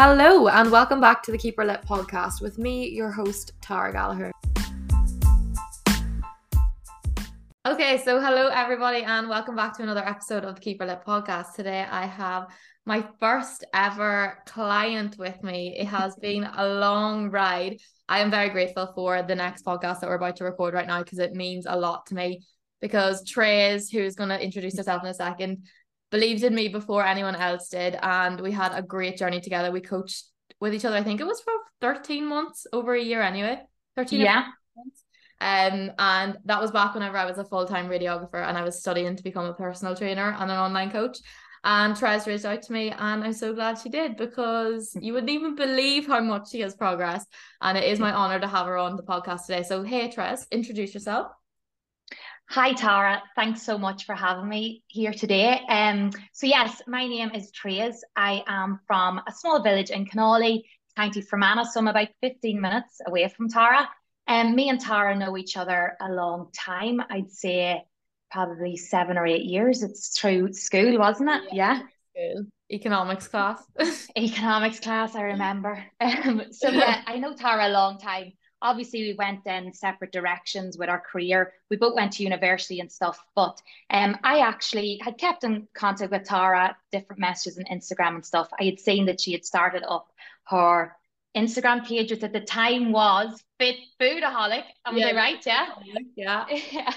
Hello, and welcome back to the Keep Her Lit podcast with me, your host, Tara Gallagher. Okay, so hello everybody, and welcome back to another episode of the Keep Her Lit podcast. Today I have my first ever client with me. It has been a long ride. I am very grateful for the next podcast that we're about to record right now because it means a lot to me. Because Trez, who's going to introduce herself in a second, believed in me before anyone else did. And we had a great journey together. We coached with each other, I think it was for 13 months, over a year anyway. 13 yeah. months. Um, and that was back whenever I was a full time radiographer and I was studying to become a personal trainer and an online coach. And Trez reached out to me, and I'm so glad she did because you wouldn't even believe how much she has progressed. And it is my honor to have her on the podcast today. So, hey, Trez, introduce yourself. Hi Tara, thanks so much for having me here today. Um, so yes, my name is Trez. I am from a small village in Kinawley, County Fermanagh, so I'm about 15 minutes away from Tara. And um, me and Tara know each other a long time. I'd say probably seven or eight years. It's through school, wasn't it? Yeah. School. Economics class. Economics class, I remember. Um, so yeah, I know Tara a long time. Obviously, we went in separate directions with our career. We both went to university and stuff, but um, I actually had kept in contact with Tara, different messages on Instagram and stuff. I had seen that she had started up her Instagram page, which at the time was Fit Foodaholic. Am yeah. I right? Yeah. Yeah. yeah.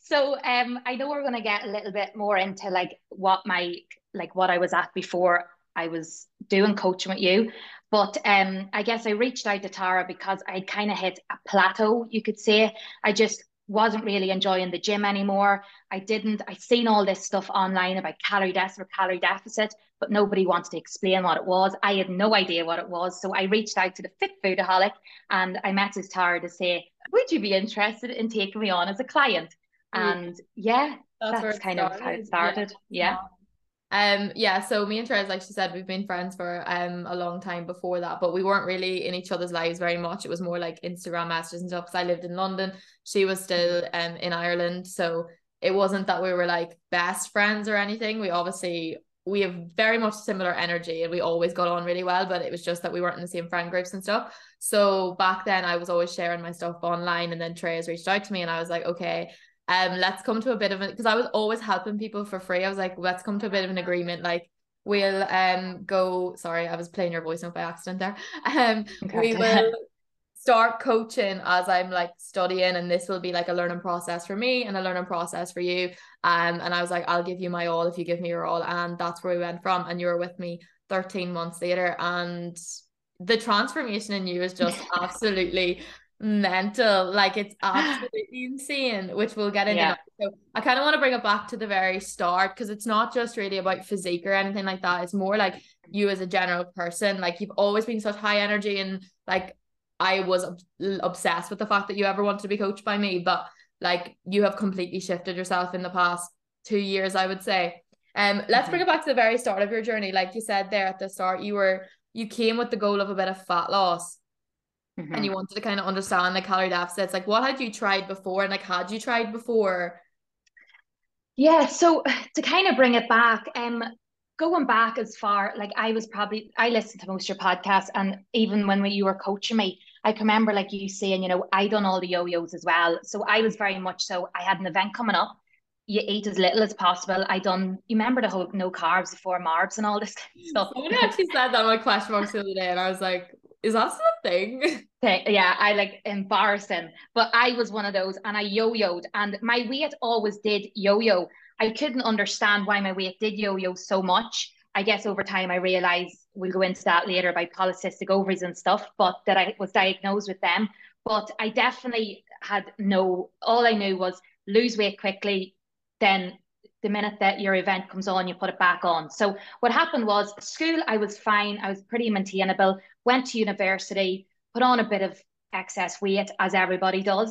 so um I know we're gonna get a little bit more into like what my like what I was at before I was doing coaching with you. But um I guess I reached out to Tara because I kind of hit a plateau, you could say. I just wasn't really enjoying the gym anymore. I didn't, I'd seen all this stuff online about calorie deficit or calorie deficit, but nobody wanted to explain what it was. I had no idea what it was. So I reached out to the Fit Foodaholic and I messaged Tara to say, would you be interested in taking me on as a client? And yeah, that's, that's kind started. of how it started. Yeah. yeah. Um yeah, so me and Trez, like she said, we've been friends for um a long time before that, but we weren't really in each other's lives very much. It was more like Instagram messages and stuff because I lived in London. She was still um in Ireland. So it wasn't that we were like best friends or anything. We obviously we have very much similar energy and we always got on really well, but it was just that we weren't in the same friend groups and stuff. So back then I was always sharing my stuff online and then Trez reached out to me and I was like, okay, um, let's come to a bit of it because I was always helping people for free. I was like, let's come to a bit of an agreement. Like we'll um go sorry, I was playing your voice note by accident there. Um okay. we will start coaching as I'm like studying and this will be like a learning process for me and a learning process for you. Um and I was like, I'll give you my all if you give me your all. And that's where we went from. And you were with me 13 months later. And the transformation in you is just absolutely mental. Like it's absolutely insane, which we'll get into. Yeah. So I kind of want to bring it back to the very start because it's not just really about physique or anything like that. It's more like you as a general person. Like you've always been such high energy and like I was obsessed with the fact that you ever wanted to be coached by me, but like you have completely shifted yourself in the past two years, I would say. Um, let's mm-hmm. bring it back to the very start of your journey. Like you said there at the start, you were you came with the goal of a bit of fat loss mm-hmm. and you wanted to kind of understand the calorie deficits like what had you tried before and like had you tried before yeah so to kind of bring it back um going back as far like i was probably i listened to most of your podcasts and even when you were coaching me i can remember like you saying you know i done all the yo-yos as well so i was very much so i had an event coming up you eat as little as possible. I done. You remember the whole no carbs before marbs and all this kind of stuff. Someone actually said that on my question box the other day, and I was like, is that still a thing? Yeah, I like embarrassing. But I was one of those and I yo-yoed and my weight always did yo-yo. I couldn't understand why my weight did yo-yo so much. I guess over time I realized we'll go into that later by polycystic ovaries and stuff, but that I was diagnosed with them. But I definitely had no all I knew was lose weight quickly, then the minute that your event comes on, you put it back on. So what happened was school, I was fine. I was pretty maintainable. Went to university, put on a bit of excess weight as everybody does.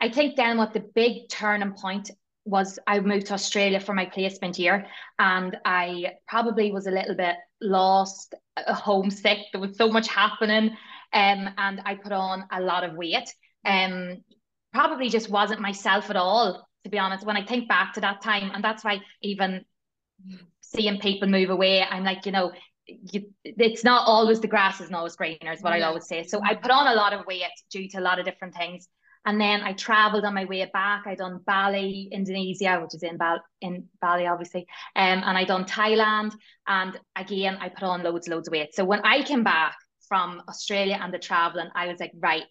I think then what the big turning point was I moved to Australia for my placement year and I probably was a little bit lost, uh, homesick. There was so much happening um, and I put on a lot of weight. Um, probably just wasn't myself at all to be honest, when I think back to that time, and that's why even seeing people move away, I'm like, you know, you, it's not always the grass is not always greener is what yeah. I always say. So I put on a lot of weight due to a lot of different things. And then I traveled on my way back. I done Bali, Indonesia, which is in Bali, in Bali, obviously. Um, and I done Thailand. And again, I put on loads, loads of weight. So when I came back from Australia and the traveling, I was like, right,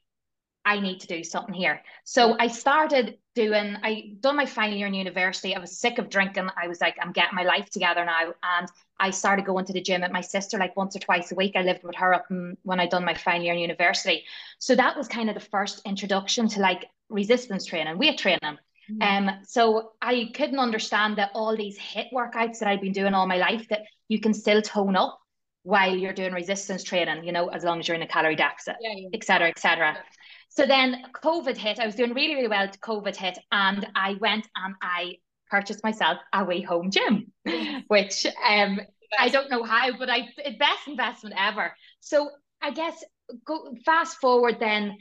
I need to do something here. So I started doing, I done my final year in university. I was sick of drinking. I was like, I'm getting my life together now. And I started going to the gym at my sister like once or twice a week. I lived with her up when I done my final year in university. So that was kind of the first introduction to like resistance training, weight training. Mm-hmm. Um, so I couldn't understand that all these HIIT workouts that I've been doing all my life that you can still tone up while you're doing resistance training, you know, as long as you're in a calorie deficit, yeah, yeah. et cetera, et cetera. Yeah. So then COVID hit. I was doing really, really well COVID hit, and I went and I purchased myself a way home gym, which um I don't know how, but I best investment ever. So I guess go fast forward then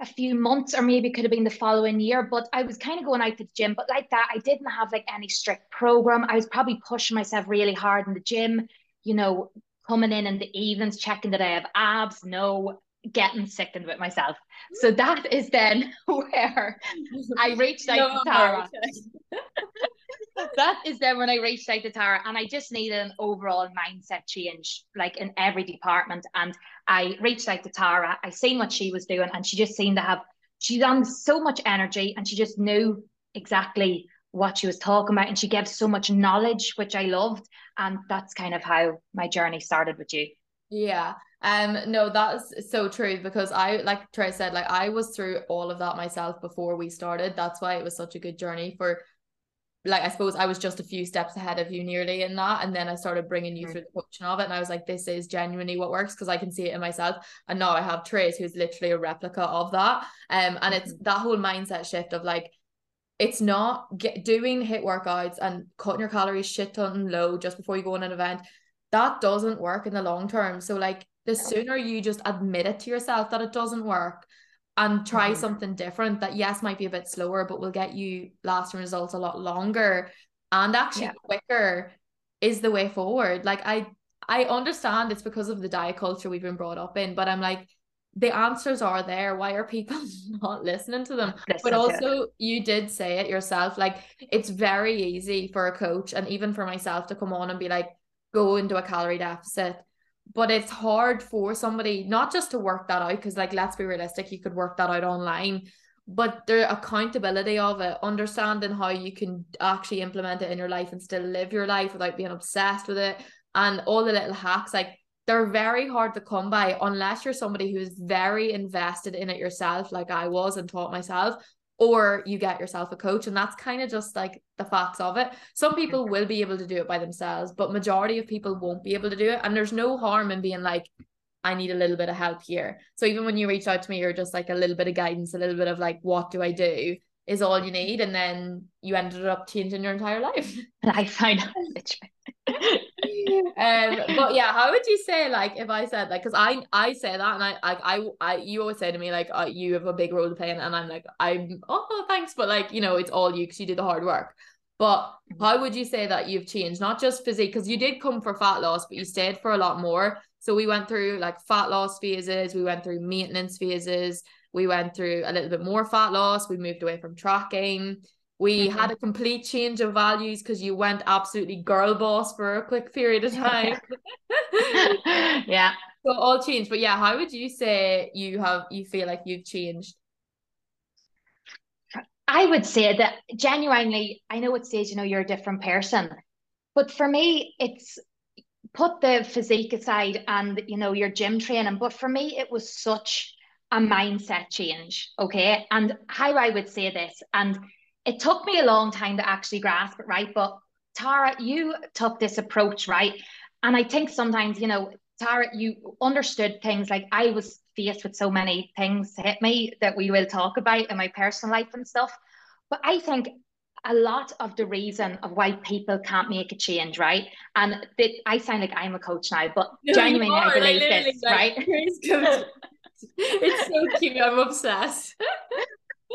a few months or maybe could have been the following year but i was kind of going out to the gym but like that i didn't have like any strict program i was probably pushing myself really hard in the gym you know coming in in the evenings checking that i have abs no getting sickened with myself. So that is then where I reached out no, to Tara. that is then when I reached out to Tara and I just needed an overall mindset change, like in every department. And I reached out to Tara. I seen what she was doing and she just seemed to have she's on so much energy and she just knew exactly what she was talking about and she gave so much knowledge which I loved and that's kind of how my journey started with you. Yeah. Um, no, that's so true because I like Trey said, like I was through all of that myself before we started. That's why it was such a good journey for like I suppose I was just a few steps ahead of you nearly in that, and then I started bringing you mm-hmm. through the coaching of it, and I was like, this is genuinely what works because I can see it in myself, and now I have Trace who's literally a replica of that, um, and mm-hmm. it's that whole mindset shift of like, it's not get doing hit workouts and cutting your calories shit ton low just before you go on an event, that doesn't work in the long term. So like the sooner you just admit it to yourself that it doesn't work and try mm-hmm. something different that yes might be a bit slower but will get you lasting results a lot longer and actually yeah. quicker is the way forward. Like i i understand it's because of the diet culture we've been brought up in but i'm like the answers are there. Why are people not listening to them? Listen but also you did say it yourself like it's very easy for a coach and even for myself to come on and be like go into a calorie deficit but it's hard for somebody not just to work that out because like let's be realistic you could work that out online but the accountability of it understanding how you can actually implement it in your life and still live your life without being obsessed with it and all the little hacks like they're very hard to come by unless you're somebody who's very invested in it yourself like I was and taught myself or you get yourself a coach and that's kind of just like the facts of it. Some people will be able to do it by themselves but majority of people won't be able to do it and there's no harm in being like i need a little bit of help here. So even when you reach out to me you're just like a little bit of guidance a little bit of like what do i do? is all you need and then you ended up changing your entire life. Life i know um but yeah how would you say like if i said like because i i say that and I, I i i you always say to me like uh, you have a big role to play and, and i'm like i'm oh thanks but like you know it's all you because you do the hard work. But mm-hmm. how would you say that you've changed? Not just physique because you did come for fat loss but you stayed for a lot more. So we went through like fat loss phases we went through maintenance phases we went through a little bit more fat loss we moved away from tracking we mm-hmm. had a complete change of values because you went absolutely girl boss for a quick period of time. yeah. So all changed. But yeah, how would you say you have you feel like you've changed? I would say that genuinely, I know it says, you know, you're a different person. But for me, it's put the physique aside and you know your gym training. But for me, it was such a mindset change. Okay. And how I would say this, and it took me a long time to actually grasp it, right? But Tara, you took this approach, right? And I think sometimes, you know, Tara, you understood things like I was faced with so many things to hit me that we will talk about in my personal life and stuff. But I think a lot of the reason of why people can't make a change, right? And that I sound like I'm a coach now, but no, genuinely I believe this, like, right? it's so cute. I'm obsessed.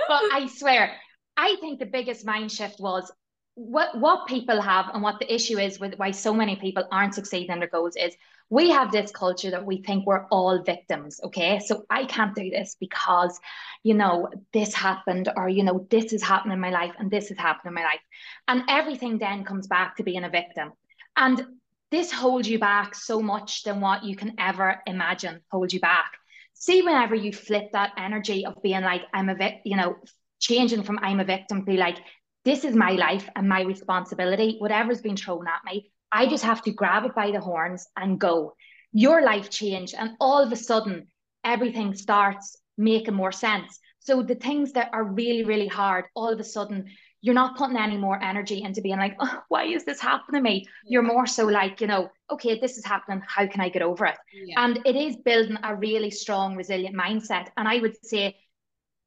but I swear, I think the biggest mind shift was what what people have and what the issue is with why so many people aren't succeeding in their goals is we have this culture that we think we're all victims okay? So i can't do this because you know this happened or you know this is happening in my life and this is happening in my life. And everything then comes back to being a victim. And this holds you back so much than what you can ever imagine hold you back. See whenever you flip that energy of being like i'm a vic you know changing from i'm a victim to be like this is my life and my responsibility. Whatever's been thrown at me, I just have to grab it by the horns and go. Your life changed, and all of a sudden, everything starts making more sense. So the things that are really, really hard, all of a sudden, you're not putting any more energy into being like, oh, why is this happening to me? You're more so like, you know, okay, this is happening. How can I get over it? Yeah. And it is building a really strong, resilient mindset. And I would say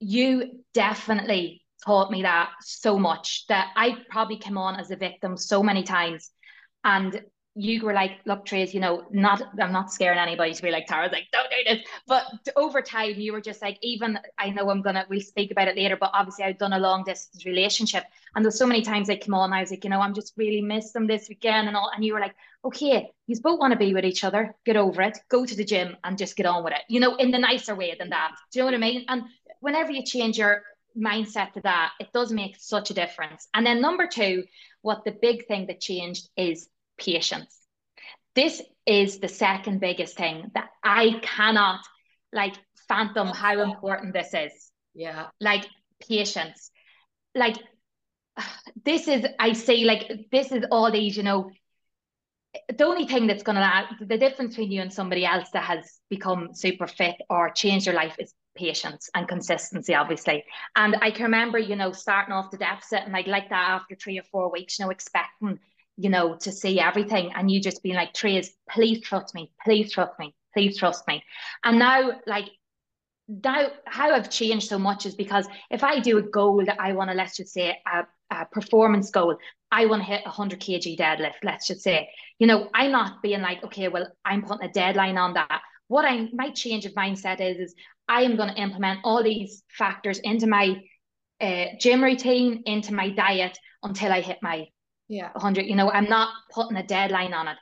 you definitely taught me that so much that I probably came on as a victim so many times. And you were like, look, Trace, you know, not I'm not scaring anybody to be like Tara's like, don't do this. But over time, you were just like, even I know I'm gonna we'll speak about it later, but obviously I've done a long distance relationship. And there's so many times I came on, I was like, you know, I'm just really miss them this weekend and all. And you were like, okay, you both want to be with each other, get over it, go to the gym and just get on with it, you know, in the nicer way than that. Do you know what I mean? And whenever you change your mindset to that, it does make such a difference. And then number two, what the big thing that changed is patience. This is the second biggest thing that I cannot like phantom how important this is. Yeah. Like patience. Like this is I say like this is all these, you know, the only thing that's going to the difference between you and somebody else that has become super fit or changed your life is patience and consistency, obviously. And I can remember, you know, starting off the deficit and like like that after three or four weeks, you know, expecting, you know, to see everything. And you just being like, Trace, please trust me, please trust me, please trust me. And now, like, now how I've changed so much is because if I do a goal that I want to, let's just say a, a performance goal, I want to hit a 100 kg deadlift, let's just say, you know, I'm not being like, okay, well, I'm putting a deadline on that. What I might change of mindset is, is I am going to implement all these factors into my uh, gym routine, into my diet until I hit my yeah 100. You know, I'm not putting a deadline on it.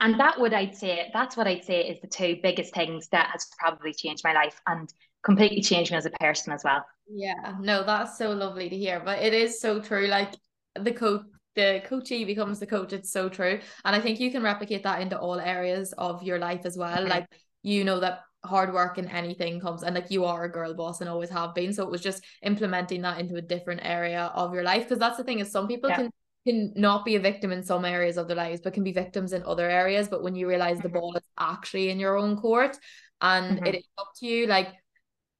And that would I'd say that's what I'd say is the two biggest things that has probably changed my life and completely changed me as a person as well. Yeah, no, that's so lovely to hear. But it is so true. Like the coach the coachee becomes the coach. It's so true. And I think you can replicate that into all areas of your life as well. Mm-hmm. Like you know that hard work in anything comes and like you are a girl boss and always have been so it was just implementing that into a different area of your life because that's the thing is some people yeah. can can not be a victim in some areas of their lives but can be victims in other areas but when you realize mm-hmm. the ball is actually in your own court and mm-hmm. it is up to you like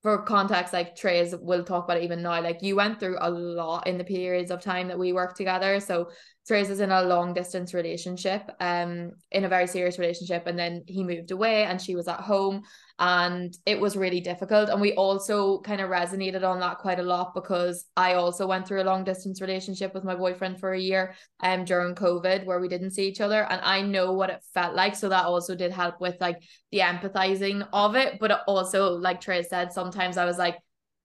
for context, like Trace will talk about it even now. Like you went through a lot in the periods of time that we worked together. So Trace is in a long distance relationship, um, in a very serious relationship, and then he moved away and she was at home and it was really difficult. And we also kind of resonated on that quite a lot because I also went through a long distance relationship with my boyfriend for a year um during COVID where we didn't see each other. And I know what it felt like. So that also did help with like the empathizing of it. But also, like Trace said, sometimes I was like,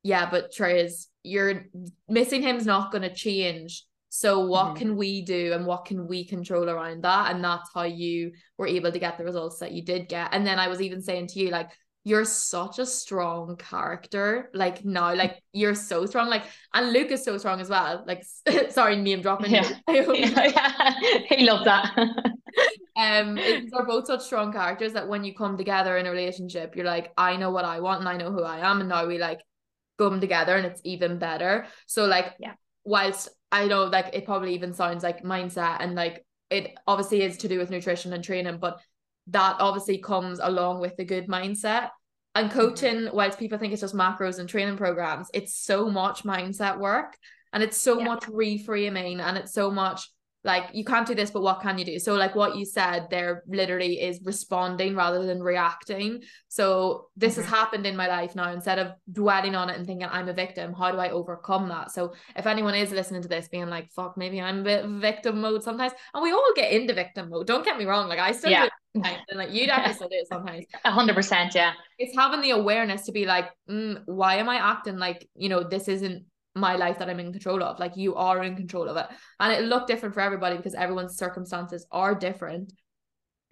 yeah, but Trace, you're missing him's not gonna change so what mm-hmm. can we do and what can we control around that? And that's how you were able to get the results that you did get. And then I was even saying to you, like, you're such a strong character. Like now, like you're so strong. Like, and Luke is so strong as well. Like, sorry, name dropping. Yeah, yeah. he loves that. um, they're both such strong characters that when you come together in a relationship, you're like, I know what I want and I know who I am, and now we like come together and it's even better. So like, yeah. Whilst I know like it probably even sounds like mindset and like it obviously is to do with nutrition and training, but that obviously comes along with a good mindset. And mm-hmm. coaching, whilst people think it's just macros and training programs, it's so much mindset work and it's so yeah. much reframing and it's so much like you can't do this but what can you do? So like what you said there literally is responding rather than reacting. So this mm-hmm. has happened in my life now. Instead of dwelling on it and thinking i'm a victim how do i overcome that? So if anyone is listening to this being like fuck maybe i'm a bit victim mode sometimes and we all get into victim mode don't get me wrong like i still yeah. do it and like you definitely still do it sometimes. A hundred percent yeah. It's having the awareness to be like mm, why am i acting like you know this isn't my life that I'm in control of. Like you are in control of it. And it looked different for everybody because everyone's circumstances are different.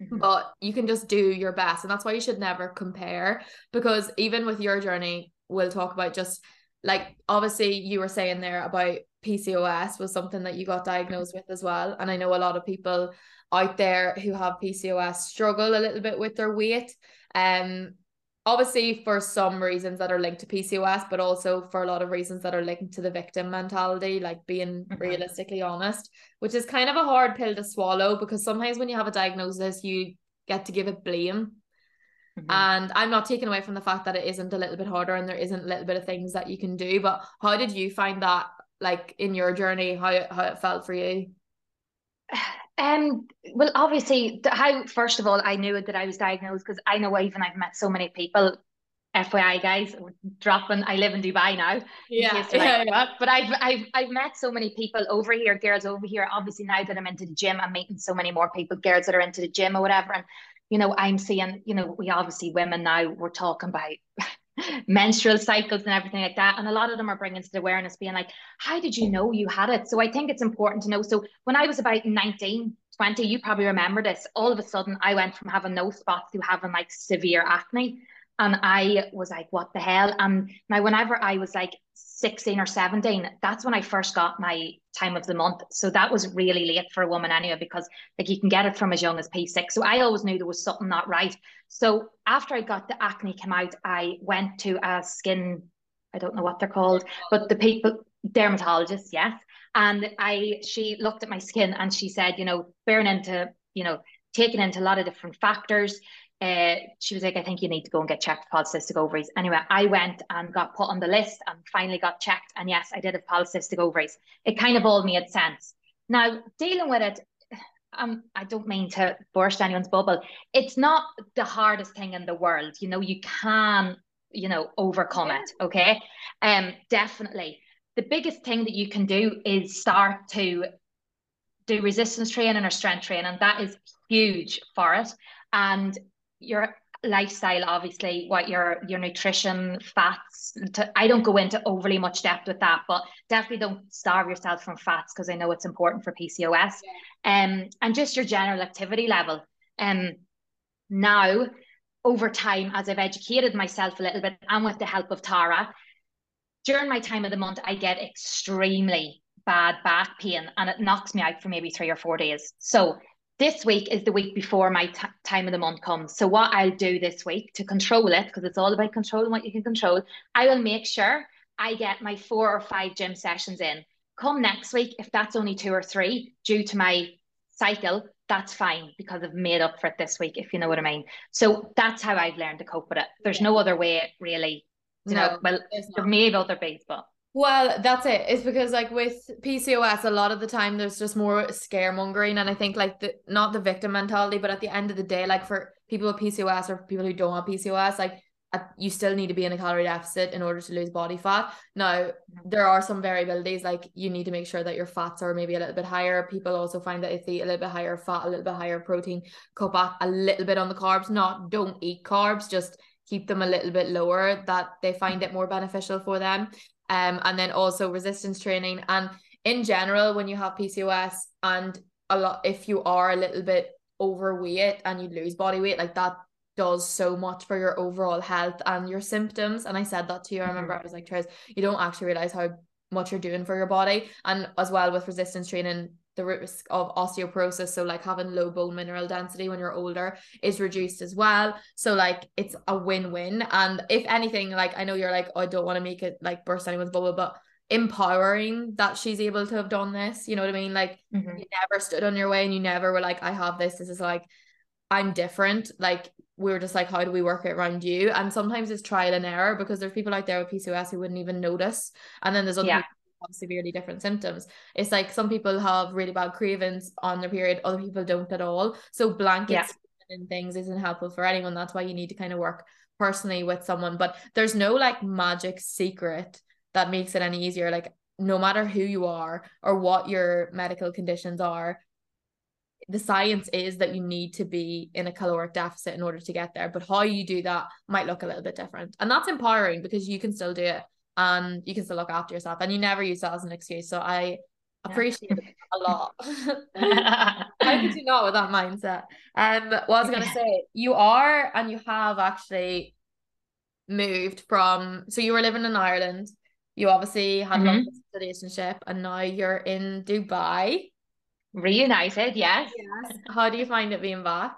Mm-hmm. But you can just do your best. And that's why you should never compare. Because even with your journey, we'll talk about just like obviously you were saying there about PCOS was something that you got diagnosed with as well. And I know a lot of people out there who have PCOS struggle a little bit with their weight. Um, obviously for some reasons that are linked to PCOS, but also for a lot of reasons that are linked to the victim mentality, like being mm-hmm. realistically honest, which is kind of a hard pill to swallow because sometimes when you have a diagnosis, you get to give it blame. Mm-hmm. And I'm not taking away from the fact that it isn't a little bit harder and there isn't a little bit of things that you can do. But how did you find that like in your journey, how it, how it felt for you? Um, well, obviously, how first of all I knew that I was diagnosed because I know even I've met so many people. FYI, guys, dropping. I live in Dubai now. Yeah, yeah, yeah. But I've I've I've met so many people over here, girls over here. Obviously, now that I'm into the gym, I'm meeting so many more people, girls that are into the gym or whatever. And you know, I'm seeing, you know, we obviously women now we're talking about menstrual cycles and everything like that. And a lot of them are bringing to the awareness, being like, how did you know you had it? So I think it's important to know. So when I was about 19, 20, you probably remember this. All of a sudden, I went from having no spots to having like severe acne. And I was like, what the hell? And now, whenever I was like 16 or 17, that's when I first got my time of the month. So that was really late for a woman anyway, because like you can get it from as young as P6. So I always knew there was something not right. So after I got the acne came out, I went to a skin, I don't know what they're called, but the people, dermatologist, yes. And I, she looked at my skin and she said, you know, bearing into, you know, taking into a lot of different factors, uh, she was like, I think you need to go and get checked for polycystic ovaries. Anyway, I went and got put on the list and finally got checked. And yes, I did have polycystic ovaries. It kind of all made sense. Now, dealing with it, um, I don't mean to burst anyone's bubble. It's not the hardest thing in the world. You know, you can, you know, overcome yeah. it. Okay. Um, definitely. The biggest thing that you can do is start to do resistance training or strength training. And that is huge for it. And your lifestyle obviously what your your nutrition fats to, i don't go into overly much depth with that but definitely don't starve yourself from fats because i know it's important for pcos yeah. um and just your general activity level. Um now over time as i've educated myself a little bit and with the help of tara during my time of the month i get extremely bad back pain and it knocks me out for maybe three or four days. So this week is the week before my t- time of the month comes. So what I'll do this week to control it, because it's all about controlling what you can control, I will make sure I get my four or five gym sessions in. Come next week, if that's only two or three due to my cycle, that's fine because I've made up for it this week, if you know what I mean. So that's how I've learned to cope with it. There's no other way really. You no, know, well, there may be other ways, but well, that's it. It's because like with PCOS, a lot of the time there's just more scaremongering, and I think like the not the victim mentality, but at the end of the day, like for people with PCOS or people who don't have PCOS, like uh, you still need to be in a calorie deficit in order to lose body fat. Now, mm-hmm. there are some variabilities, like you need to make sure that your fats are maybe a little bit higher. People also find that if they eat a little bit higher fat, a little bit higher protein, cut back a little bit on the carbs. Not don't eat carbs, just keep them a little bit lower. That they find it more beneficial for them um, and then also resistance training. And in general, when you have PCOS and a lot, if you are a little bit overweight and you lose body weight, like that does so much for your overall health and your symptoms. And I said that to you. I remember mm-hmm. I was like, Therese, you don't actually realize how much you're doing for your body. And as well with resistance training, the risk of osteoporosis so like having low bone mineral density when you're older is reduced as well. So like it's a win-win. And if anything like i know you're like oh, i don't want to make it like burst anyone's bubble but empowering that she's able to have done this you know what i mean? Like mm-hmm. you never stood on your way and you never were like i have this this is like i'm different. Like we were just like how do we work it around you? And sometimes it's trial and error because there's people out there with pcos who wouldn't even notice. And then there's other yeah have severely different symptoms. It's like some people have really bad cravings on their period, other people don't at all. So blankets yeah. and things isn't helpful for anyone. That's why you need to kind of work personally with someone. But there's no like magic secret that makes it any easier. Like no matter who you are or what your medical conditions are, the science is that you need to be in a caloric deficit in order to get there. But how you do that might look a little bit different. And that's empowering because you can still do it and you can still look after yourself and you never use that as an excuse. So I appreciate yeah. it a lot. How could you not with that mindset? Um what I was gonna say, you are and you have actually moved from so you were living in Ireland. You obviously had mm-hmm. a relationship and now you're in Dubai. Reunited, yes. Yes. How do you find it being back?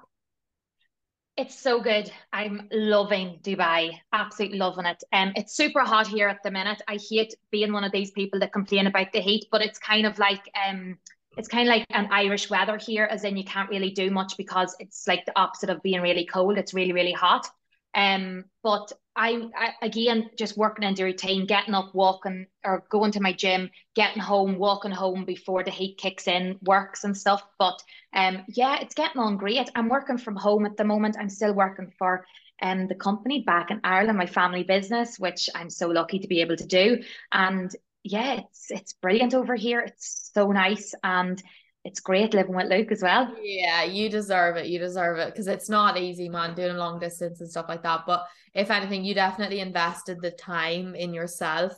It's so good. I'm loving Dubai. Absolutely loving it. Um, it's super hot here at the minute. I hate being one of these people that complain about the heat, but it's kind of like um, it's kind of like an Irish weather here, as in you can't really do much because it's like the opposite of being really cold. It's really, really hot. Um, but I, I again just working in the routine, getting up, walking, or going to my gym, getting home, walking home before the heat kicks in, works and stuff. But um, yeah, it's getting on great. I'm working from home at the moment. I'm still working for um the company back in Ireland, my family business, which I'm so lucky to be able to do. And yeah, it's it's brilliant over here. It's so nice and it's great living with Luke as well. Yeah, you deserve it. You deserve it because it's not easy, man, doing long distance and stuff like that. But if anything, you definitely invested the time in yourself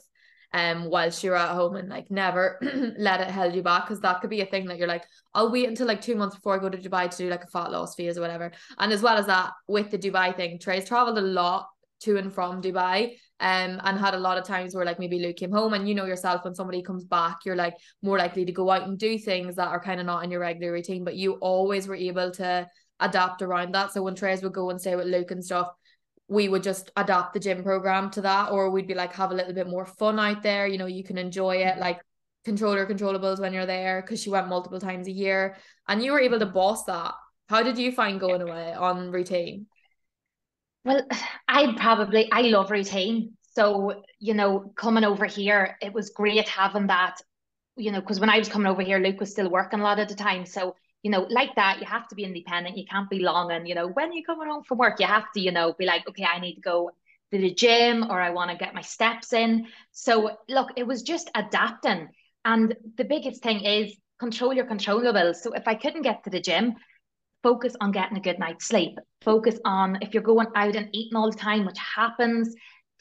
um whilst you're at home and like never let it hold you back because that could be a thing that you're like I'll wait until like two months before I go to Dubai to do like a fat loss phase or whatever and as well as that with the Dubai thing Trey's traveled a lot to and from Dubai um and had a lot of times where like maybe Luke came home and you know yourself when somebody comes back you're like more likely to go out and do things that are kind of not in your regular routine but you always were able to adapt around that. So when Trey's would go and stay with Luke and stuff we would just adapt the gym program to that or we'd be like have a little bit more fun out there. You know you can enjoy it like control your controllables when you're there because she went multiple times a year and you were able to boss that. How did you find going away on routine well, I probably I love routine. So, you know, coming over here, it was great having that, you know, because when I was coming over here, Luke was still working a lot of the time. So, you know, like that, you have to be independent. You can't be long and, you know, when you're coming home from work, you have to, you know, be like, okay, I need to go to the gym or I want to get my steps in. So look, it was just adapting. And the biggest thing is control your controllables. So if I couldn't get to the gym, focus on getting a good night's sleep. Focus on if you're going out and eating all the time, which happens,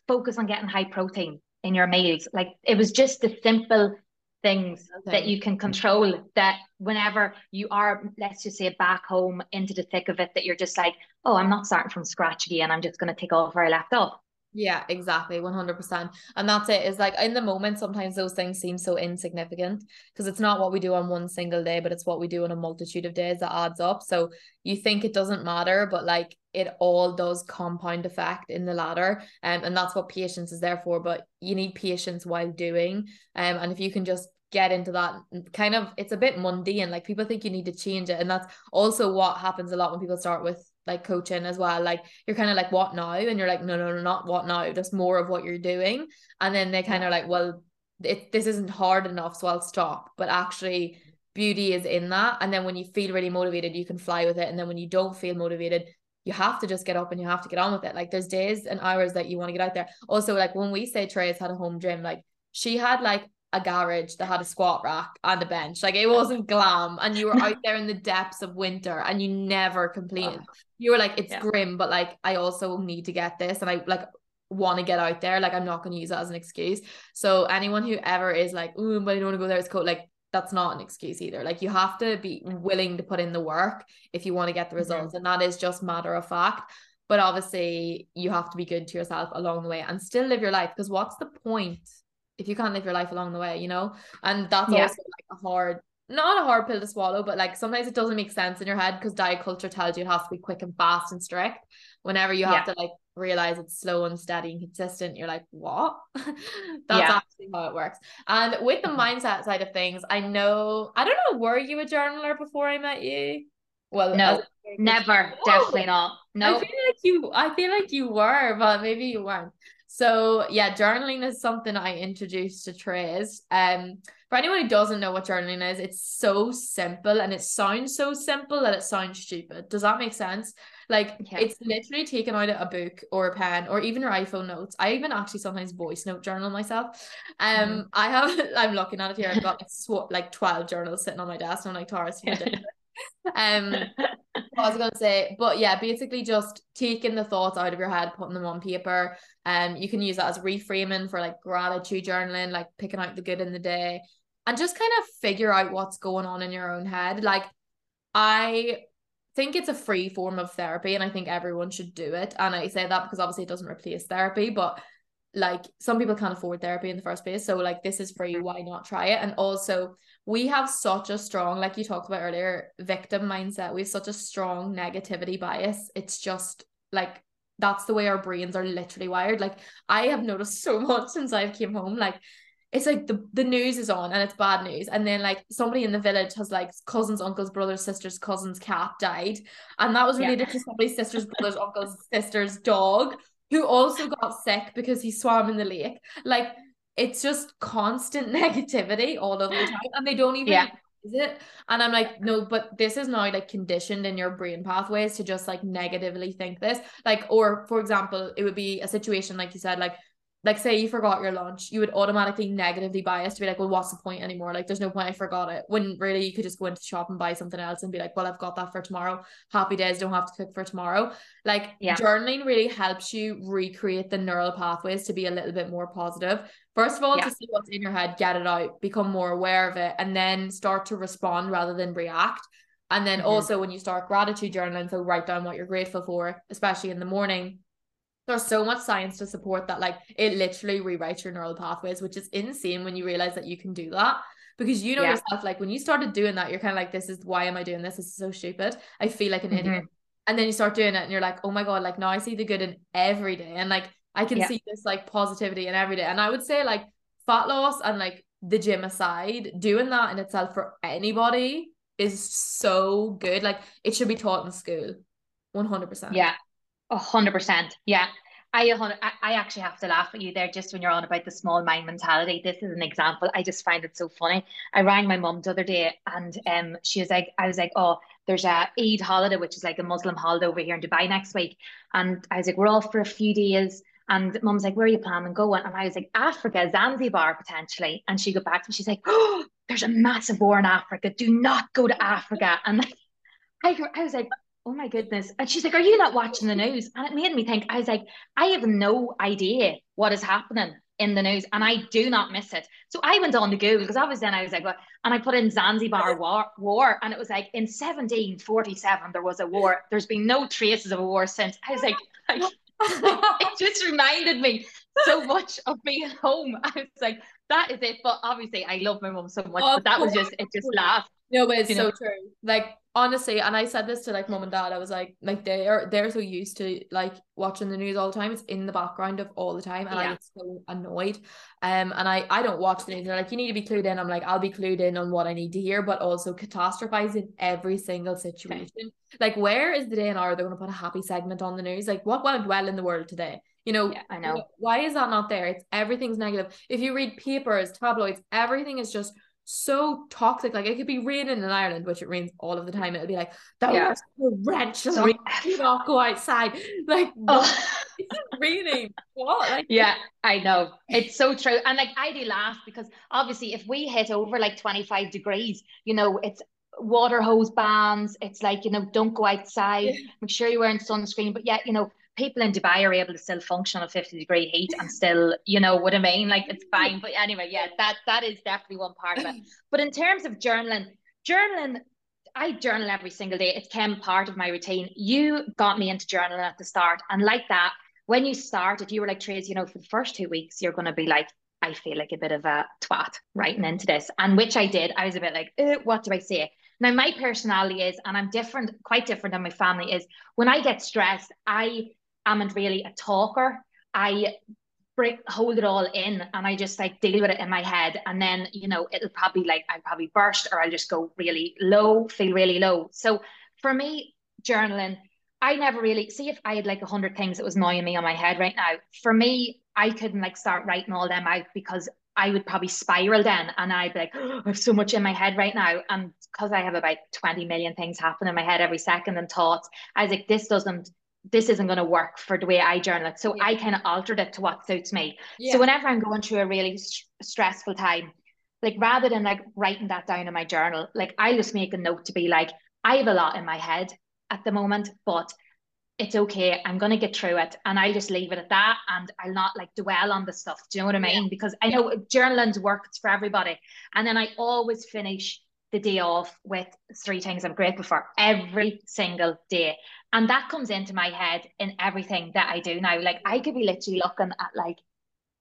focus on getting high protein in your meals. Like it was just the simple things okay. that you can control that whenever you are, let's just say back home into the thick of it, that you're just like, oh, I'm not starting from scratch again. I'm just going to take off where I left off. Yeah, exactly. 100%. And that's it. Is like in the moment, sometimes those things seem so insignificant because it's not what we do on one single day, but it's what we do on a multitude of days that adds up. So you think it doesn't matter, but like it all does compound effect in the ladder. Um, and that's what patience is there for. But you need patience while doing. Um, and if you can just get into that kind of it's a bit mundane like people think you need to change it and that's also what happens a lot when people start with like coaching as well like you're kind of like what now? And you're like no no no not what now just more of what you're doing. And then they kind of like well it this isn't hard enough so I'll stop. But actually beauty is in that. And then when you feel really motivated you can fly with it. And then when you don't feel motivated you have to just get up and you have to get on with it. Like there's days and hours that you want to get out there. Also like when we say Trey's had a home gym like she had like a garage that had a squat rack and a bench. Like it wasn't glam. And you were out there in the depths of winter and you never complained. Oh. You were like, it's yeah. grim, but like I also need to get this. And I like want to get out there. Like I'm not going to use that as an excuse. So anyone who ever is like, ooh, but I don't want to go there, it's cold. Like that's not an excuse either. Like you have to be willing to put in the work if you want to get the mm-hmm. results. Mm-hmm. And that is just matter of fact. But obviously you have to be good to yourself along the way and still live your life. Because what's the point if you can't live your life along the way, you know? And that's yeah. also like a hard not a hard pill to swallow, but like sometimes it doesn't make sense in your head because diet culture tells you it has to be quick and fast and strict. Whenever you have yeah. to like realize it's slow and steady and consistent, you're like, what? That's yeah. actually how it works. And with the mm-hmm. mindset side of things, I know I don't know, were you a journaler before I met you? Well, no, never, definitely not. No, I feel like you. I feel like you were, but maybe you weren't. So yeah, journaling is something I introduced to Trey's. Um, for anyone who doesn't know what journaling is, it's so simple and it sounds so simple that it sounds stupid. Does that make sense? Like yeah. it's literally taking out a book or a pen or even your iPhone notes. I even actually sometimes voice note journal myself. Um, mm. I have I'm looking at it here. I've got like, sw- like twelve journals sitting on my desk. And I'm like Taurus. um, I was gonna say, but yeah, basically just taking the thoughts out of your head, putting them on paper. Um, you can use that as reframing for like gratitude journaling, like picking out the good in the day, and just kind of figure out what's going on in your own head. Like, I think it's a free form of therapy, and I think everyone should do it. And I say that because obviously it doesn't replace therapy, but like some people can't afford therapy in the first place. So like this is free, mm-hmm. why not try it? And also we have such a strong, like you talked about earlier, victim mindset. We have such a strong negativity bias. It's just like that's the way our brains are literally wired. Like I have noticed so much since I've came home. Like it's like the, the news is on and it's bad news. And then like somebody in the village has like cousins, uncles, brothers, sisters, cousins, cat died. And that was related yeah. to somebody's sister's brothers, uncles, sister's dog who also got sick because he swam in the lake. Like it's just constant negativity all of the time, and they don't even yeah. it. And I'm like, no, but this is now like conditioned in your brain pathways to just like negatively think this. Like, or for example, it would be a situation like you said, like like say you forgot your lunch, you would automatically negatively bias to be like, well, what's the point anymore? Like, there's no point. I forgot it. When really you could just go into the shop and buy something else and be like, well, I've got that for tomorrow. Happy days. Don't have to cook for tomorrow. Like, yeah. journaling really helps you recreate the neural pathways to be a little bit more positive. First of all, yeah. to see what's in your head, get it out, become more aware of it, and then start to respond rather than react. And then mm-hmm. also when you start gratitude journaling, so write down what you're grateful for, especially in the morning there's so much science to support that like it literally rewrites your neural pathways which is insane when you realize that you can do that. Because you know yeah. yourself like when you started doing that you're kind of like this is why am i doing this? This is so stupid. I feel like an mm-hmm. idiot and then you start doing it and you're like oh my god like now i see the good in every day. And like i can yeah. see this like positivity in every day. And i would say like fat loss and like the gym aside doing that in itself for anybody is so good. Like it should be taught in school. 100% yeah a hundred percent. Yeah. I, I actually have to laugh at you there just when you're on about the small mind mentality. This is an example. I just find it so funny. I rang my mum the other day and um she was like, I was like, oh, there's a Eid holiday, which is like a Muslim holiday over here in Dubai next week. And I was like, we're off for a few days. And mum's like, where are you planning going? And I was like, Africa, Zanzibar potentially. And she got back to me, she's like, oh, there's a massive war in Africa. Do not go to Africa. And I, I was like, oh my goodness. And she's like, are you not watching the news? And it made me think, I was like, I have no idea what is happening in the news and I do not miss it. So I went on to Google because I was then I was like, what? And I put in Zanzibar war, war and it was like in 1747 there was a war. There's been no traces of a war since. I was like, like it just reminded me so much of being home. I was like, that is it. But obviously I love my mom so much, but that was just it just laughed. No, but it's so know? true. Like honestly, and I said this to like mom and dad, I was like, like they are they're so used to like watching the news all the time. It's in the background of all the time, and yeah. I get so annoyed. Um, and I I don't watch the news. They're like, you need to be clued in. I'm like, I'll be clued in on what I need to hear, but also catastrophizing every single situation. Okay. Like, where is the day and hour they're gonna put a happy segment on the news? Like, what went well in the world today? You know, yeah, I know. Why is that not there? It's everything's negative. If you read papers, tabloids, everything is just so toxic. Like it could be raining in Ireland, which it rains all of the time. It'll be like the yeah. torrential so, rain. Do not go outside. Like oh. it's raining. What? Like yeah, I know. It's so true. And like I do laugh because obviously if we hit over like 25 degrees, you know, it's water hose bans. It's like, you know, don't go outside. Yeah. Make sure you're wearing sunscreen. But yet, you know, people in Dubai are able to still function at 50 degree heat and still, you know what I mean? Like it's fine. But anyway, yeah, that that is definitely one part of it. But in terms of journaling, journaling, I journal every single day. It became part of my routine. You got me into journaling at the start. And like that, when you started, you were like, Trace, you know, for the first two weeks, you're going to be like, I feel like a bit of a twat writing into this. And which I did. I was a bit like, eh, what do I say? Now, my personality is, and I'm different, quite different than my family, is when I get stressed, I am not really a talker. I break hold it all in and I just like deal with it in my head. And then, you know, it'll probably like I'll probably burst or I'll just go really low, feel really low. So for me, journaling, I never really see if I had like a hundred things that was annoying me on my head right now. For me, I couldn't like start writing all them out because I would probably spiral then and I'd be like, oh, I have so much in my head right now. And because I have about 20 million things happen in my head every second and thoughts, I was like, this doesn't this isn't going to work for the way I journal it. So yeah. I kind of altered it to what suits me. Yeah. So whenever I'm going through a really st- stressful time, like rather than like writing that down in my journal, like I just make a note to be like, I have a lot in my head. at the moment, but it's okay. I'm gonna get through it, and I'll just leave it at that, and I'll not like dwell on the stuff. Do you know what I mean? Yeah. Because I know journaling's works for everybody, and then I always finish the day off with three things I'm grateful for every single day, and that comes into my head in everything that I do now. Like I could be literally looking at like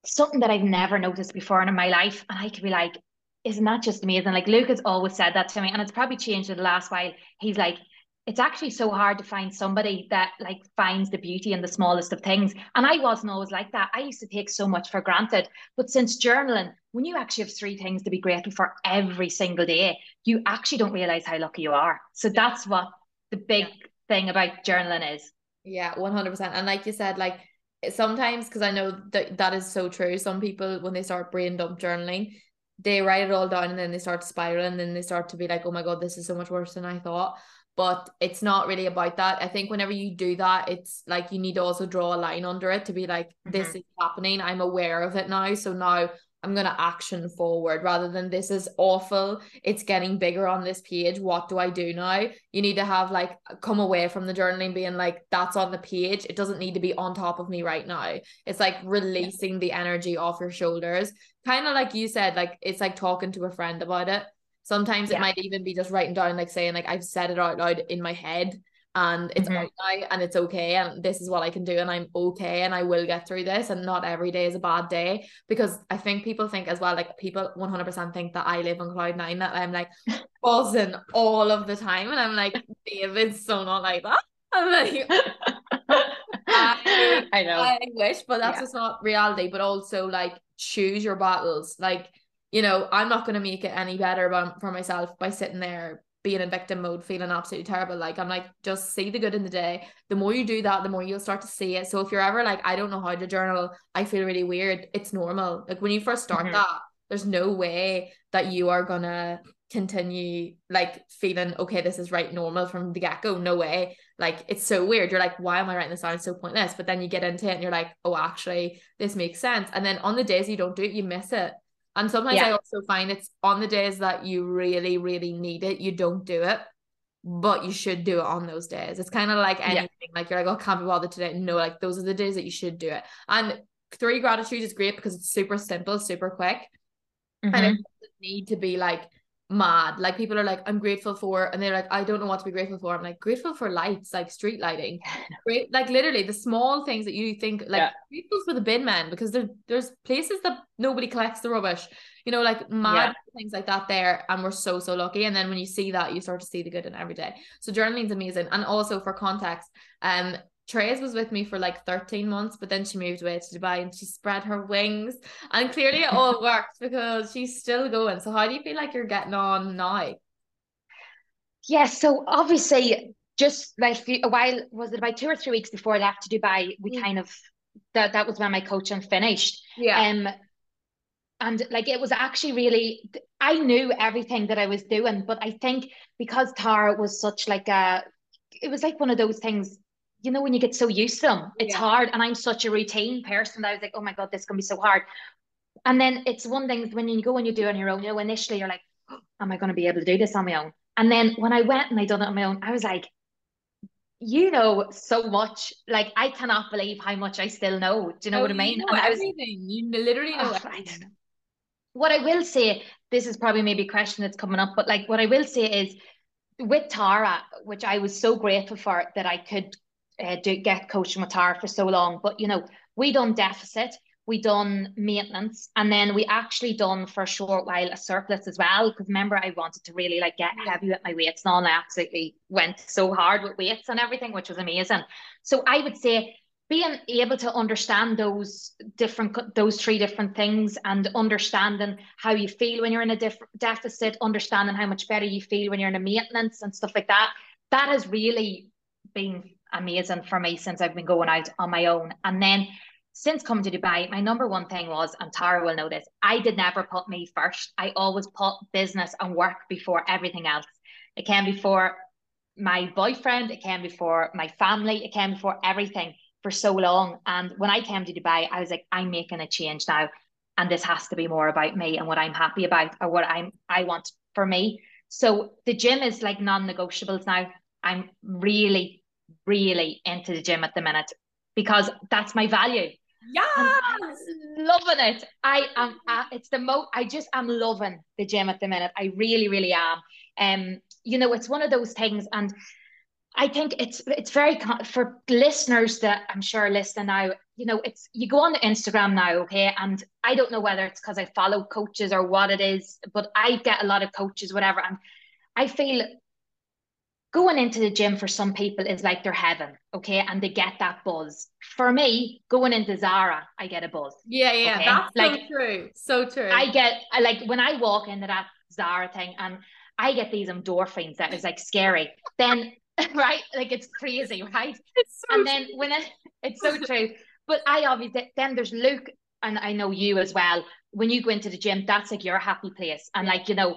something that I've never noticed before in my life, and I could be like, "Isn't that just amazing?" Like Luke has always said that to me, and it's probably changed in the last while. He's like it's actually so hard to find somebody that like finds the beauty in the smallest of things. And I wasn't always like that. I used to take so much for granted. But since journaling, when you actually have three things to be grateful for every single day, you actually don't realize how lucky you are. So that's what the big. Thing about journaling is. Yeah, 100%. And like you said, like sometimes, because I know that that is so true, some people, when they start brain dump journaling, they write it all down and then they start spiraling and then they start to be like, oh my God, this is so much worse than I thought but it's not really about that. I think whenever you do that, it's like you need to also draw a line under it to be like, this mm-hmm. is happening. I'm aware of it now. So now I'm going to action forward rather than this is awful. It's getting bigger on this page. What do I do now? You need to have like come away from the journaling being like, that's on the page. It doesn't need to be on top of me right now. It's like releasing the energy off your shoulders. Kind of like you said, like it's like talking to a friend about it Sometimes yeah. it might even be just writing down, like saying, like I've said it out loud in my head and it's mm-hmm. now and it's okay and this is what I can do and I'm okay and I will get through this and not every day is a bad day. Because I think people think as well like people 100% think that I live on cloud nine that I'm like buzzing all of the time and I'm like David's so not like that. I'm like I, I know. I wish but that's yeah. just not reality. But also like choose your battles. Like you know, I'm not going to make it any better about, for myself by sitting there being in victim mode, feeling absolutely terrible. Like, I'm like, just see the good in the day. The more you do that, the more you'll start to see it. So if you're ever like, I don't know how to journal, I feel really weird, it's normal. Like, when you first start mm-hmm. that, there's no way that you are to continue like feeling okay this is right normal from the get-go no way like it's so weird you're like why am i writing this down it's so pointless but then you get into it and you're like oh actually this makes sense and then on the days you don't do it you miss it and sometimes yeah. I also find it's on the days that you really, really need it, you don't do it, but you should do it on those days. It's kind of like anything, yeah. like you're like, oh, can't be bothered today. No, like those are the days that you should do it. And three gratitude is great because it's super simple, super quick. Mm-hmm. And it doesn't need to be like mad. Like people are like, I'm grateful for, and they're like, I don't know what to be grateful for. I'm like, grateful for lights, like street lighting. Great, like literally the small things that you think, like yeah. grateful for the bin man because there, there's places that nobody collects the rubbish. You know, like mad yeah. things like that there, and we're so so lucky. And then when you see that, you start to see the good in every day. So journaling's amazing, and also for context, um, Therese was with me for like 13 months, but then she moved away to Dubai and she spread her wings. And clearly it all worked because she's still going. So how do you feel like you're getting on now? Yeah, so obviously just like a while was it about two or three weeks before I left to Dubai, we mm. kind of that that was when my coaching finished. Yeah. Um and like it was actually really I knew everything that I was doing, but I think because Tara was such like a it was like one of those things you know, when you get so used to them, it's yeah. hard. And I'm such a routine person that I was like, oh my God, this can be so hard. And then it's one thing when you go and you do it on your own, you know, initially you're like, oh, am I going to be able to do this on my own? And then when I went and I done it on my own, I was like, you know so much. Like I cannot believe how much I still know. Do you know oh, what I mean? And everything. Was, you literally know oh, everything. What I will say, this is probably maybe a question that's coming up, but like what I will say is with Tara, which I was so grateful for that I could uh, do, get coaching with Tara for so long. But you know, we done deficit, we done maintenance, and then we actually done for a short while a surplus as well. Because remember, I wanted to really like get heavy with my weights and all, and I absolutely went so hard with weights and everything, which was amazing. So I would say being able to understand those different those three different things and understanding how you feel when you're in a deficit understanding how much better you feel when you're in a maintenance and stuff like that that has really been amazing for me since I've been going out on my own. And then since coming to Dubai, my number one thing was, and Tara will know this, I did never put me first. I always put business and work before everything else. It came before my boyfriend, it came before my family, it came before everything for so long. And when I came to Dubai, I was like, I'm making a change now. And this has to be more about me and what I'm happy about or what I'm I want for me. So the gym is like non-negotiables now. I'm really, really into the gym at the minute because that's my value. Yeah, loving it. I am. Uh, it's the most. I just am loving the gym at the minute. I really, really am. Um, you know, it's one of those things, and I think it's it's very for listeners that I'm sure listening now. You know, it's you go on the Instagram now, okay, and I don't know whether it's because I follow coaches or what it is, but I get a lot of coaches, whatever, and I feel going into the gym for some people is like their heaven, okay, and they get that buzz. For me, going into Zara, I get a buzz. Yeah, yeah, okay? that's like, so true, so true. I get like when I walk into that Zara thing and I get these endorphins that is like scary. Then right? Like it's crazy, right? It's so and then when it, it's so true. But I obviously then there's Luke, and I know you as well. When you go into the gym, that's like your happy place. And like, you know,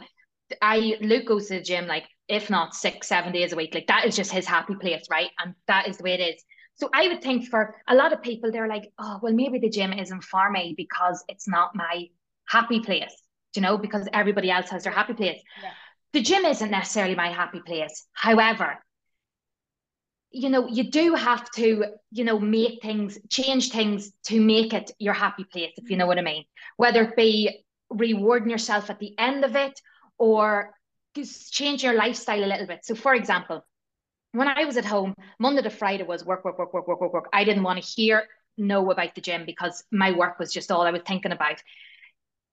I Luke goes to the gym like if not six, seven days a week. Like that is just his happy place, right? And that is the way it is. So I would think for a lot of people, they're like, oh, well, maybe the gym isn't for me because it's not my happy place, you know, because everybody else has their happy place. Yeah. The gym isn't necessarily my happy place. However, you know you do have to you know make things change things to make it your happy place if you know what i mean whether it be rewarding yourself at the end of it or just change your lifestyle a little bit so for example when i was at home monday to friday was work work work work work work work i didn't want to hear know about the gym because my work was just all i was thinking about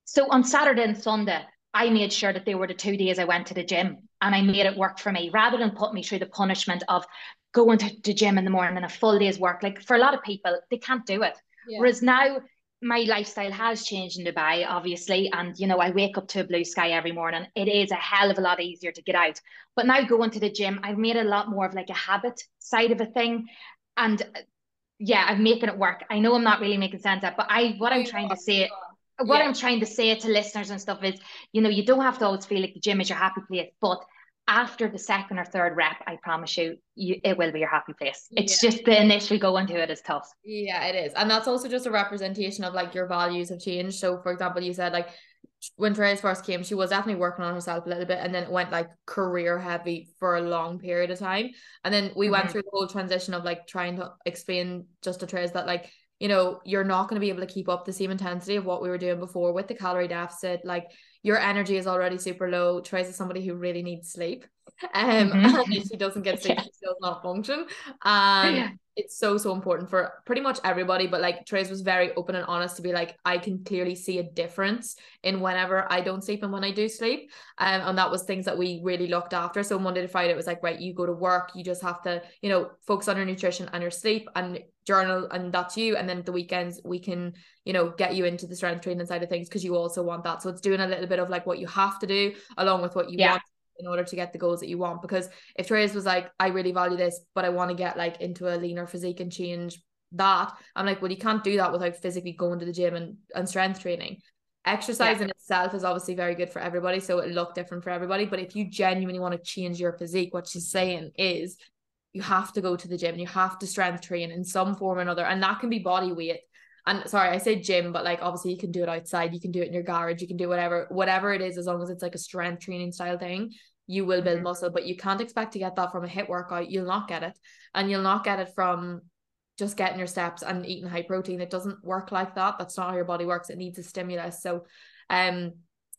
so on saturday and sunday I made sure that they were the two days I went to the gym and I made it work for me rather than put me through the punishment of going to the gym in the morning and a full day's work. Like for a lot of people, they can't do it. Yeah. Whereas now my lifestyle has changed in Dubai, obviously. And, you know, I wake up to a blue sky every morning. It is a hell of a lot easier to get out. But now going to the gym, I've made a lot more of like a habit side of a thing. And yeah, I'm making it work. I know I'm not really making sense of, but I what I'm trying to say what yeah. I'm trying to say to listeners and stuff is, you know, you don't have to always feel like the gym is your happy place, but after the second or third rep, I promise you, you it will be your happy place. It's yeah. just the initial going to it is tough. Yeah, it is. And that's also just a representation of like your values have changed. So for example, you said like when Therese first came, she was definitely working on herself a little bit and then it went like career heavy for a long period of time. And then we mm-hmm. went through the whole transition of like trying to explain just to Therese that like you know, you're not going to be able to keep up the same intensity of what we were doing before with the calorie deficit. Like your energy is already super low. Therese is somebody who really needs sleep. Um, mm-hmm. and if she doesn't get sleep, yeah. she still not function. And yeah. it's so so important for pretty much everybody. But like Therese was very open and honest to be like, I can clearly see a difference in whenever I don't sleep and when I do sleep. Um, and that was things that we really looked after. So Monday to Friday, it was like, right, you go to work, you just have to, you know, focus on your nutrition and your sleep and journal, and that's you. And then the weekends, we can, you know, get you into the strength training side of things because you also want that. So it's doing a little bit of like what you have to do along with what you yeah. want in order to get the goals that you want. Because if Therese was like, I really value this, but I want to get like into a leaner physique and change that, I'm like, well, you can't do that without physically going to the gym and, and strength training. Exercise yeah. in itself is obviously very good for everybody, so it look different for everybody. But if you genuinely want to change your physique, what she's saying is you have to go to the gym, you have to strength train in some form or another, and that can be body weight and sorry i say gym but like obviously you can do it outside you can do it in your garage you can do whatever whatever it is as long as it's like a strength training style thing you will build mm-hmm. muscle but you can't expect to get that from a HIIT workout. You'll not get it. And you'll not get it from just getting your steps and eating high protein. It doesn't work like that. That's not how your body works. It needs a stimulus. So um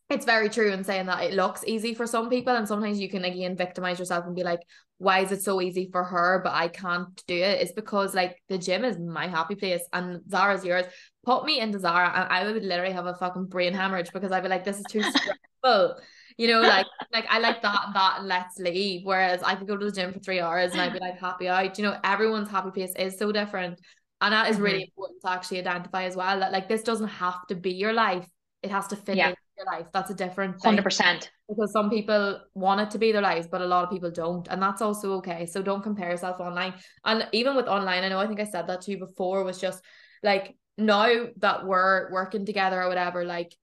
it's very true in saying that it looks easy for some people and sometimes you can again victimize yourself and be like why is it so easy for her but I can't do it? It's because like the gym is my happy place and Zara's yours. Put me into Zara and I would literally have a fucking brain hemorrhage because I'd be like this is too stressful. You know like like I like that and that and let's leave whereas I could go to the gym for three hours and I'd be like happy out. You know everyone's happy place is so different and that is really mm-hmm. important to actually identify as well that like this doesn't have to be your life it has to fit yeah. in your life. That's a different hundred percent. Because some people want it to be their lives, but a lot of people don't, and that's also okay. So don't compare yourself online. And even with online, I know I think I said that to you before. Was just like now that we're working together or whatever, like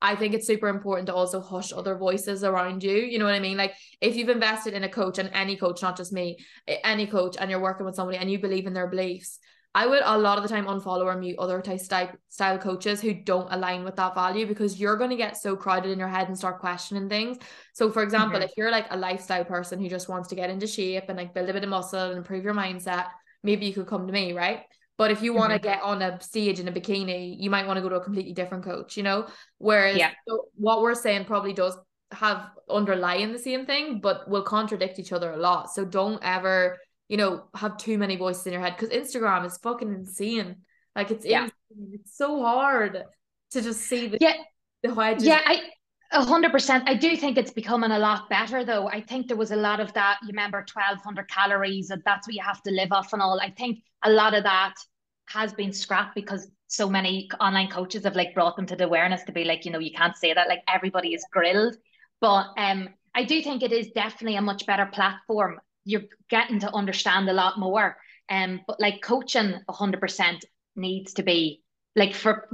I think it's super important to also hush other voices around you. You know what I mean? Like if you've invested in a coach and any coach, not just me, any coach, and you're working with somebody and you believe in their beliefs, I would a lot of the time unfollow or mute other type style, style coaches who don't align with that value because you're going to get so crowded in your head and start questioning things. So, for example, mm-hmm. if you're like a lifestyle person who just wants to get into shape and like build a bit of muscle and improve your mindset, maybe you could come to me, right? But if you want to mm-hmm. get on a stage in a bikini, you might want to go to a completely different coach, you know? Whereas yeah. so what we're saying probably does have underlying the same thing, but will contradict each other a lot. So don't ever you know, have too many voices in your head because Instagram is fucking insane. Like it's yeah. it's so hard to just see the yeah the wedges. Yeah, I a hundred percent. I do think it's becoming a lot better though. I think there was a lot of that. You remember twelve hundred calories, and that's what you have to live off and all. I think a lot of that has been scrapped because so many online coaches have like brought them to the awareness to be like, you know, you can't say that. Like everybody is grilled. But um I do think it is definitely a much better platform you're getting to understand a lot more. Um, but like coaching, hundred percent needs to be like for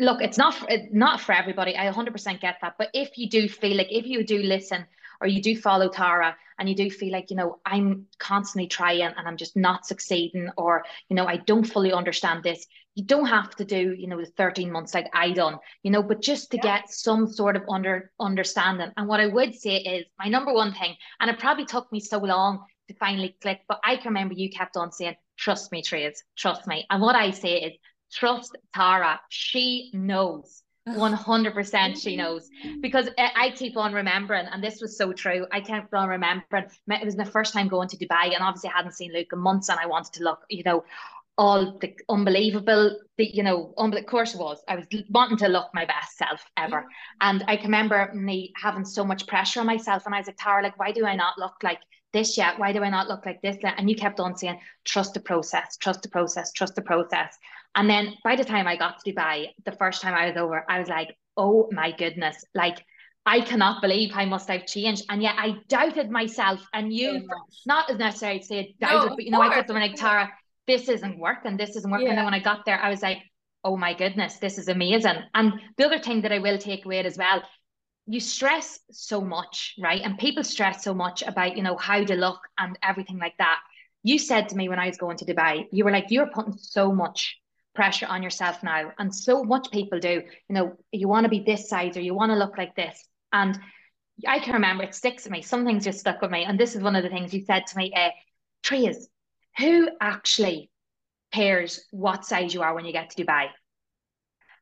look, it's not for, not for everybody. I hundred percent get that. But if you do feel like if you do listen or you do follow Tara and you do feel like, you know, I'm constantly trying and I'm just not succeeding, or, you know, I don't fully understand this, you don't have to do, you know, the 13 months like I done, you know, but just to yeah. get some sort of under understanding. And what I would say is my number one thing, and it probably took me so long to finally click. But I can remember you kept on saying, trust me, Trace, trust me. And what I say is, trust Tara. She knows. 100% she knows because I keep on remembering, and this was so true. I kept on remembering it was my first time going to Dubai, and obviously I hadn't seen Luke in months, and I wanted to look, you know, all the unbelievable, the you know, um, of course it was. I was wanting to look my best self ever, and I can remember me having so much pressure on myself, and I was like, Tara, like, why do I not look like this yet? Why do I not look like this? And you kept on saying, trust the process, trust the process, trust the process. And then by the time I got to Dubai, the first time I was over, I was like, oh my goodness, like I cannot believe how much I've changed. And yet I doubted myself. And you, not as necessary to say doubted, no, but you know, I kept them like, Tara, this isn't working, this isn't working. Yeah. And then when I got there, I was like, oh my goodness, this is amazing. And the other thing that I will take away as well you stress so much, right? And people stress so much about, you know, how to look and everything like that. You said to me when I was going to Dubai, you were like, you're putting so much pressure on yourself now. And so much people do, you know, you want to be this size or you want to look like this. And I can remember it sticks with me. Some things just stuck with me. And this is one of the things you said to me, uh, Trias, who actually cares what size you are when you get to Dubai?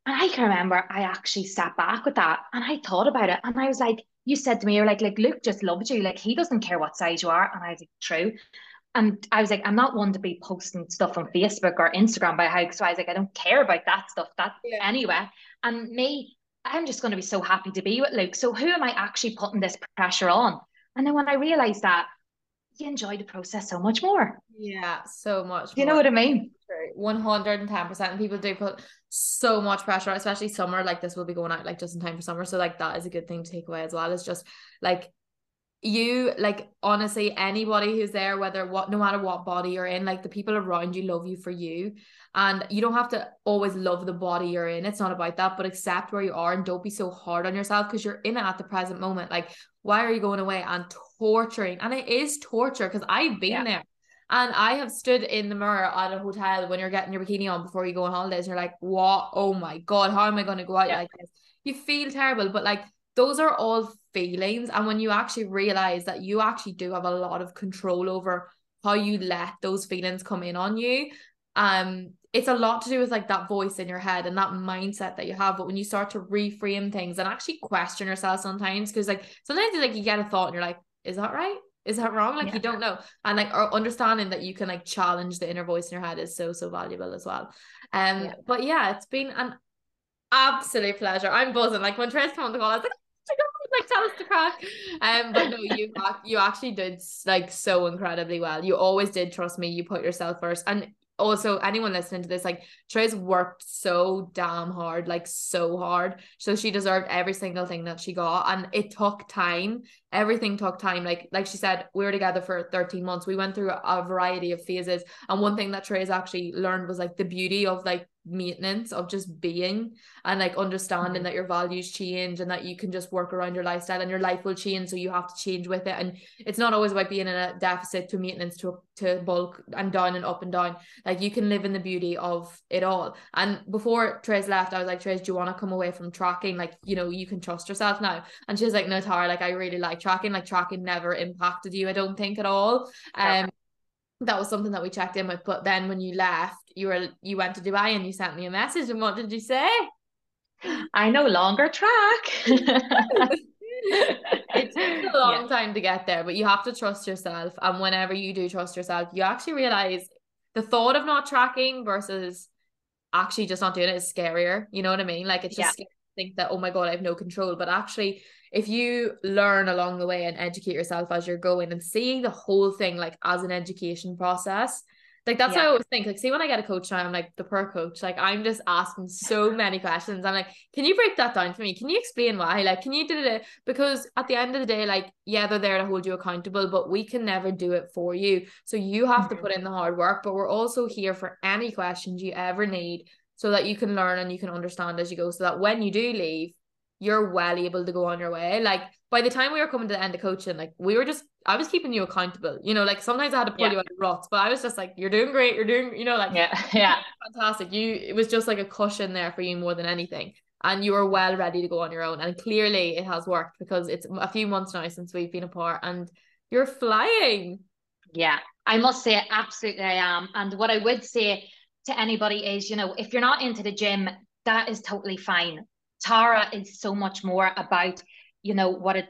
And I can remember I actually sat back with that and I thought about it. And I was like, you said to me, you're like, like Luke just loves you. Like he doesn't care what size you are. And I was like, true. And I was like, I'm not one to be posting stuff on Facebook or Instagram by how so I was like, I don't care about that stuff. That yeah. anyway. And me, I'm just going to be so happy to be with Luke. So who am I actually putting this pressure on? And then when I realized that, you enjoy the process so much more. Yeah, so much. You know what I mean? One hundred and ten percent. People do put so much pressure, especially summer. Like this will be going out like just in time for summer. So like that is a good thing to take away as well. It's just like you like honestly anybody who's there whether what no matter what body you're in like the people around you love you for you and you don't have to always love the body you're in it's not about that but accept where you are and don't be so hard on yourself because you're in it at the present moment like why are you going away and torturing and it is torture because I've been yeah. there and I have stood in the mirror at a hotel when you're getting your bikini on before you go on holidays. You're like, what? Oh my God, how am I going to go out yeah. like this? You feel terrible, but like those are all feelings. And when you actually realize that you actually do have a lot of control over how you let those feelings come in on you, um, it's a lot to do with like that voice in your head and that mindset that you have. But when you start to reframe things and actually question yourself sometimes, because like sometimes like you get a thought and you're like, is that right? Is that wrong? Like yeah. you don't know. And like understanding that you can like challenge the inner voice in your head is so, so valuable as well. Um, yeah. but yeah, it's been an absolute pleasure. I'm buzzing. Like when Trace came on the call, I was like, oh like tell us to crack. Um, but no, you you actually did like so incredibly well. You always did trust me. You put yourself first, and also anyone listening to this like Trey's worked so damn hard like so hard. So she deserved every single thing that she got and it took time. Everything took time. Like like she said we were together for 13 months. We went through a variety of phases and one thing that Trey's actually learned was like the beauty of like maintenance of just being and like understanding mm-hmm. that your values change and that you can just work around your lifestyle and your life will change so you have to change with it. And it's not always about being in a deficit to maintenance to to bulk and down and up and down. Like you can live in the beauty of it all. And before Trace left I was like Trace do you want to come away from tracking? Like you know you can trust yourself now. And she was like no Tara like I really like tracking. Like tracking never impacted you I don't think at all. Um that was something that we checked in with. But then when you left, you were you went to Dubai and you sent me a message. And what did you say? I no longer track. it takes a long yeah. time to get there, but you have to trust yourself. And whenever you do trust yourself, you actually realize the thought of not tracking versus actually just not doing it is scarier. You know what I mean? Like it's just yeah. Think that, oh my God, I have no control. But actually if you learn along the way and educate yourself as you're going and see the whole thing like as an education process like that's yeah. what I always think. Like, see, when I get a coach now, I'm like the per coach. Like, I'm just asking so many questions. I'm like, can you break that down for me? Can you explain why? Like, can you do it? Because at the end of the day, like, yeah, they're there to hold you accountable, but we can never do it for you. So you have mm-hmm. to put in the hard work. But we're also here for any questions you ever need, so that you can learn and you can understand as you go. So that when you do leave, you're well able to go on your way. Like by the time we were coming to the end of coaching, like we were just I was keeping you accountable. You know, like sometimes I had to pull yeah. you out of ruts, but I was just like, you're doing great, you're doing, you know, like yeah, yeah, fantastic. You it was just like a cushion there for you more than anything. And you were well ready to go on your own. And clearly it has worked because it's a few months now since we've been apart and you're flying. Yeah, I must say, absolutely, I am. And what I would say to anybody is, you know, if you're not into the gym, that is totally fine. Tara is so much more about you know what it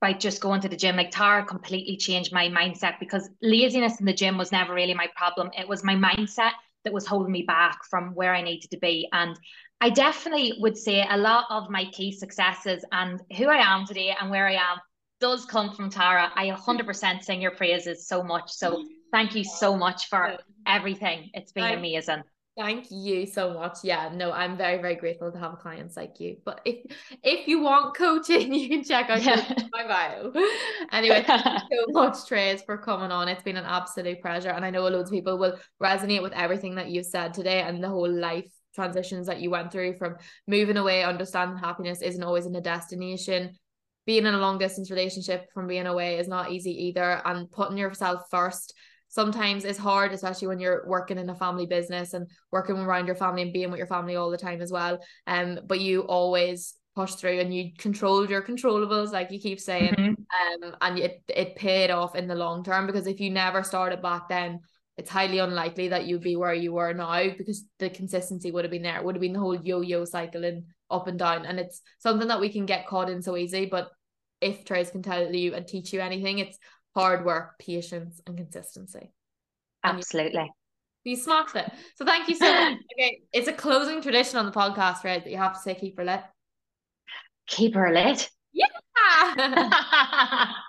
by just going to the gym. Like Tara completely changed my mindset because laziness in the gym was never really my problem. It was my mindset that was holding me back from where I needed to be. And I definitely would say a lot of my key successes and who I am today and where I am does come from Tara. I 100% sing your praises so much. So mm-hmm. Thank you so much for everything it's been amazing Thank you so much. Yeah, no, I'm very, very grateful to have clients like you. But if if you want coaching, you can check out yeah. my bio. Anyway, thank you so much, Trace, for coming on. It's been an absolute pleasure. And I know loads of people will resonate with everything that you've said today and the whole life transitions that you went through from moving away, understanding happiness isn't always in a destination. Being in a long distance relationship from being away is not easy either. And putting yourself first sometimes it's hard, especially when you're working in a family business and working around your family and being with your family all the time as well. Um, but you always push through and you controlled your controllables, like you keep saying. Mm-hmm. Um, and it it paid off in the long term because if you never started back then, it's highly unlikely that you'd be where you were now because the consistency would have been there. It would have been the whole yo-yo cycling up and down. And it's something that we can get caught in so easy. But if Trace can tell you and teach you anything, it's hard work, patience, and consistency. Absolutely. You, you smashed it. So thank you so much. Okay, it's a closing tradition on the podcast, right? That you have to say keep her lit. Keep her lit. Yeah.